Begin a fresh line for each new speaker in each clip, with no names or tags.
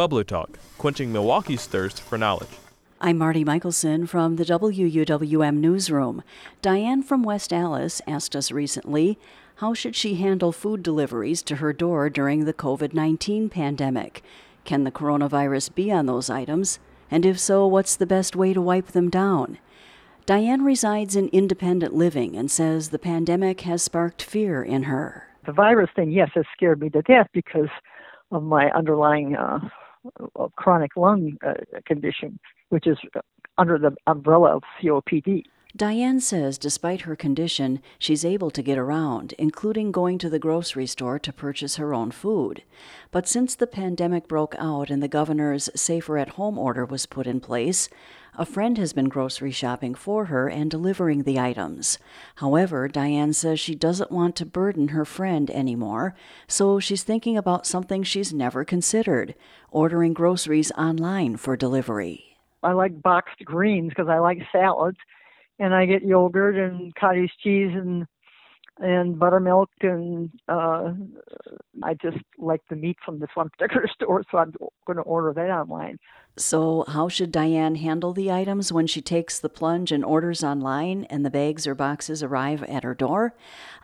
Bubbler Talk, quenching Milwaukee's thirst for knowledge.
I'm Marti Mikkelson from the WUWM Newsroom. Diane from West Allis asked us recently how should she handle food deliveries to her door during the COVID 19 pandemic? Can the coronavirus be on those items? And if so, what's the best way to wipe them down? Diane resides in independent living and says the pandemic has sparked fear in her.
The virus thing, yes, has scared me to death because of my underlying uh, chronic lung uh, condition, which is under the umbrella of COPD.
Diane says despite her condition, she's able to get around, including going to the grocery store to purchase her own food. But since the pandemic broke out and the governor's safer at home order was put in place, a friend has been grocery shopping for her and delivering the items. However, Diane says she doesn't want to burden her friend anymore, so she's thinking about something she's never considered ordering groceries online for delivery.
I like boxed greens because I like salads and I get yogurt and cottage cheese and and buttermilk and uh I just like the meat from this one particular store, so I'm going to order that online.
So, how should Diane handle the items when she takes the plunge and orders online and the bags or boxes arrive at her door?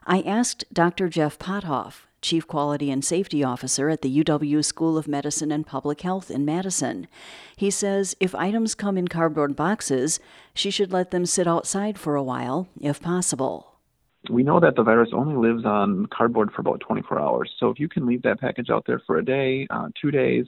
I asked Dr. Jeff Pothof, Chief Quality and Safety Officer at the UW School of Medicine and Public Health in Madison. He says if items come in cardboard boxes, she should let them sit outside for a while, if possible.
We know that the virus only lives on cardboard for about 24 hours. So if you can leave that package out there for a day, uh, two days,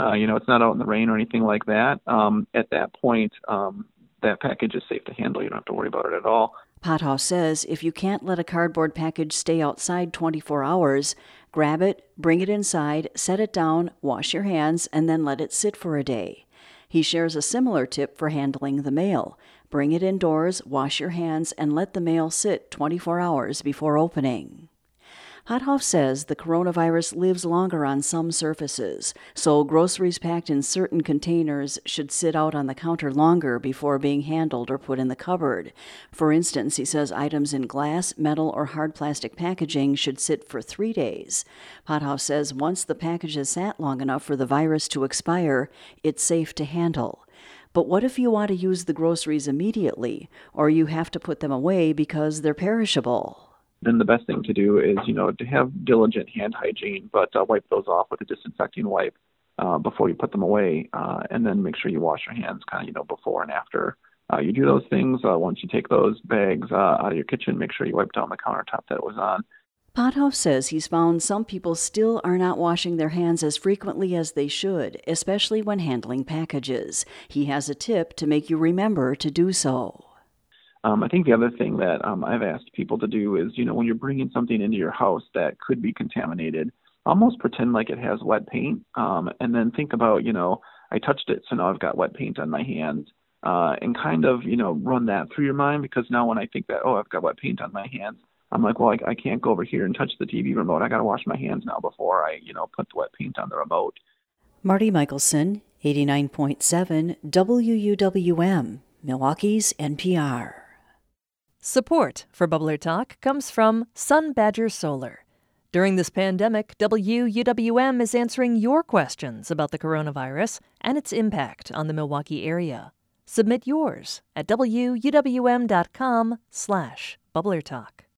uh, you know, it's not out in the rain or anything like that. Um, at that point, um, that package is safe to handle. You don't have to worry about it at all.
Pothof says if you can't let a cardboard package stay outside 24 hours, grab it, bring it inside, set it down, wash your hands, and then let it sit for a day. He shares a similar tip for handling the mail. Bring it indoors, wash your hands, and let the mail sit 24 hours before opening. Pothof says the coronavirus lives longer on some surfaces, so groceries packed in certain containers should sit out on the counter longer before being handled or put in the cupboard. For instance, he says items in glass, metal, or hard plastic packaging should sit for three days. Pothof says once the package has sat long enough for the virus to expire, it's safe to handle. But what if you want to use the groceries immediately, or you have to put them away because they're perishable?
Then the best thing to do is, you know, to have diligent hand hygiene, but uh, wipe those off with a disinfecting wipe uh, before you put them away, uh, and then make sure you wash your hands, kind of, you know, before and after uh, you do those things. Uh, once you take those bags uh, out of your kitchen, make sure you wipe down the countertop that it was on.
Pothof says he's found some people still are not washing their hands as frequently as they should, especially when handling packages. He has a tip to make you remember to do so.
Um, I think the other thing that um, I've asked people to do is, you know, when you're bringing something into your house that could be contaminated, almost pretend like it has wet paint, um, and then think about, you know, I touched it, so now I've got wet paint on my hands, uh, and kind of, you know, run that through your mind because now when I think that, oh, I've got wet paint on my hands, I'm like, well, I, I can't go over here and touch the TV remote. I got to wash my hands now before I, you know, put the wet paint on the remote.
Marti Mikkelson, 89.7 WUWM, Milwaukee's NPR.
Support for Bubbler Talk comes from Sun Badger Solar. During this pandemic, WUWM is answering your questions about the coronavirus and its impact on the Milwaukee area. Submit yours at wuwm.com slash bubblertalk.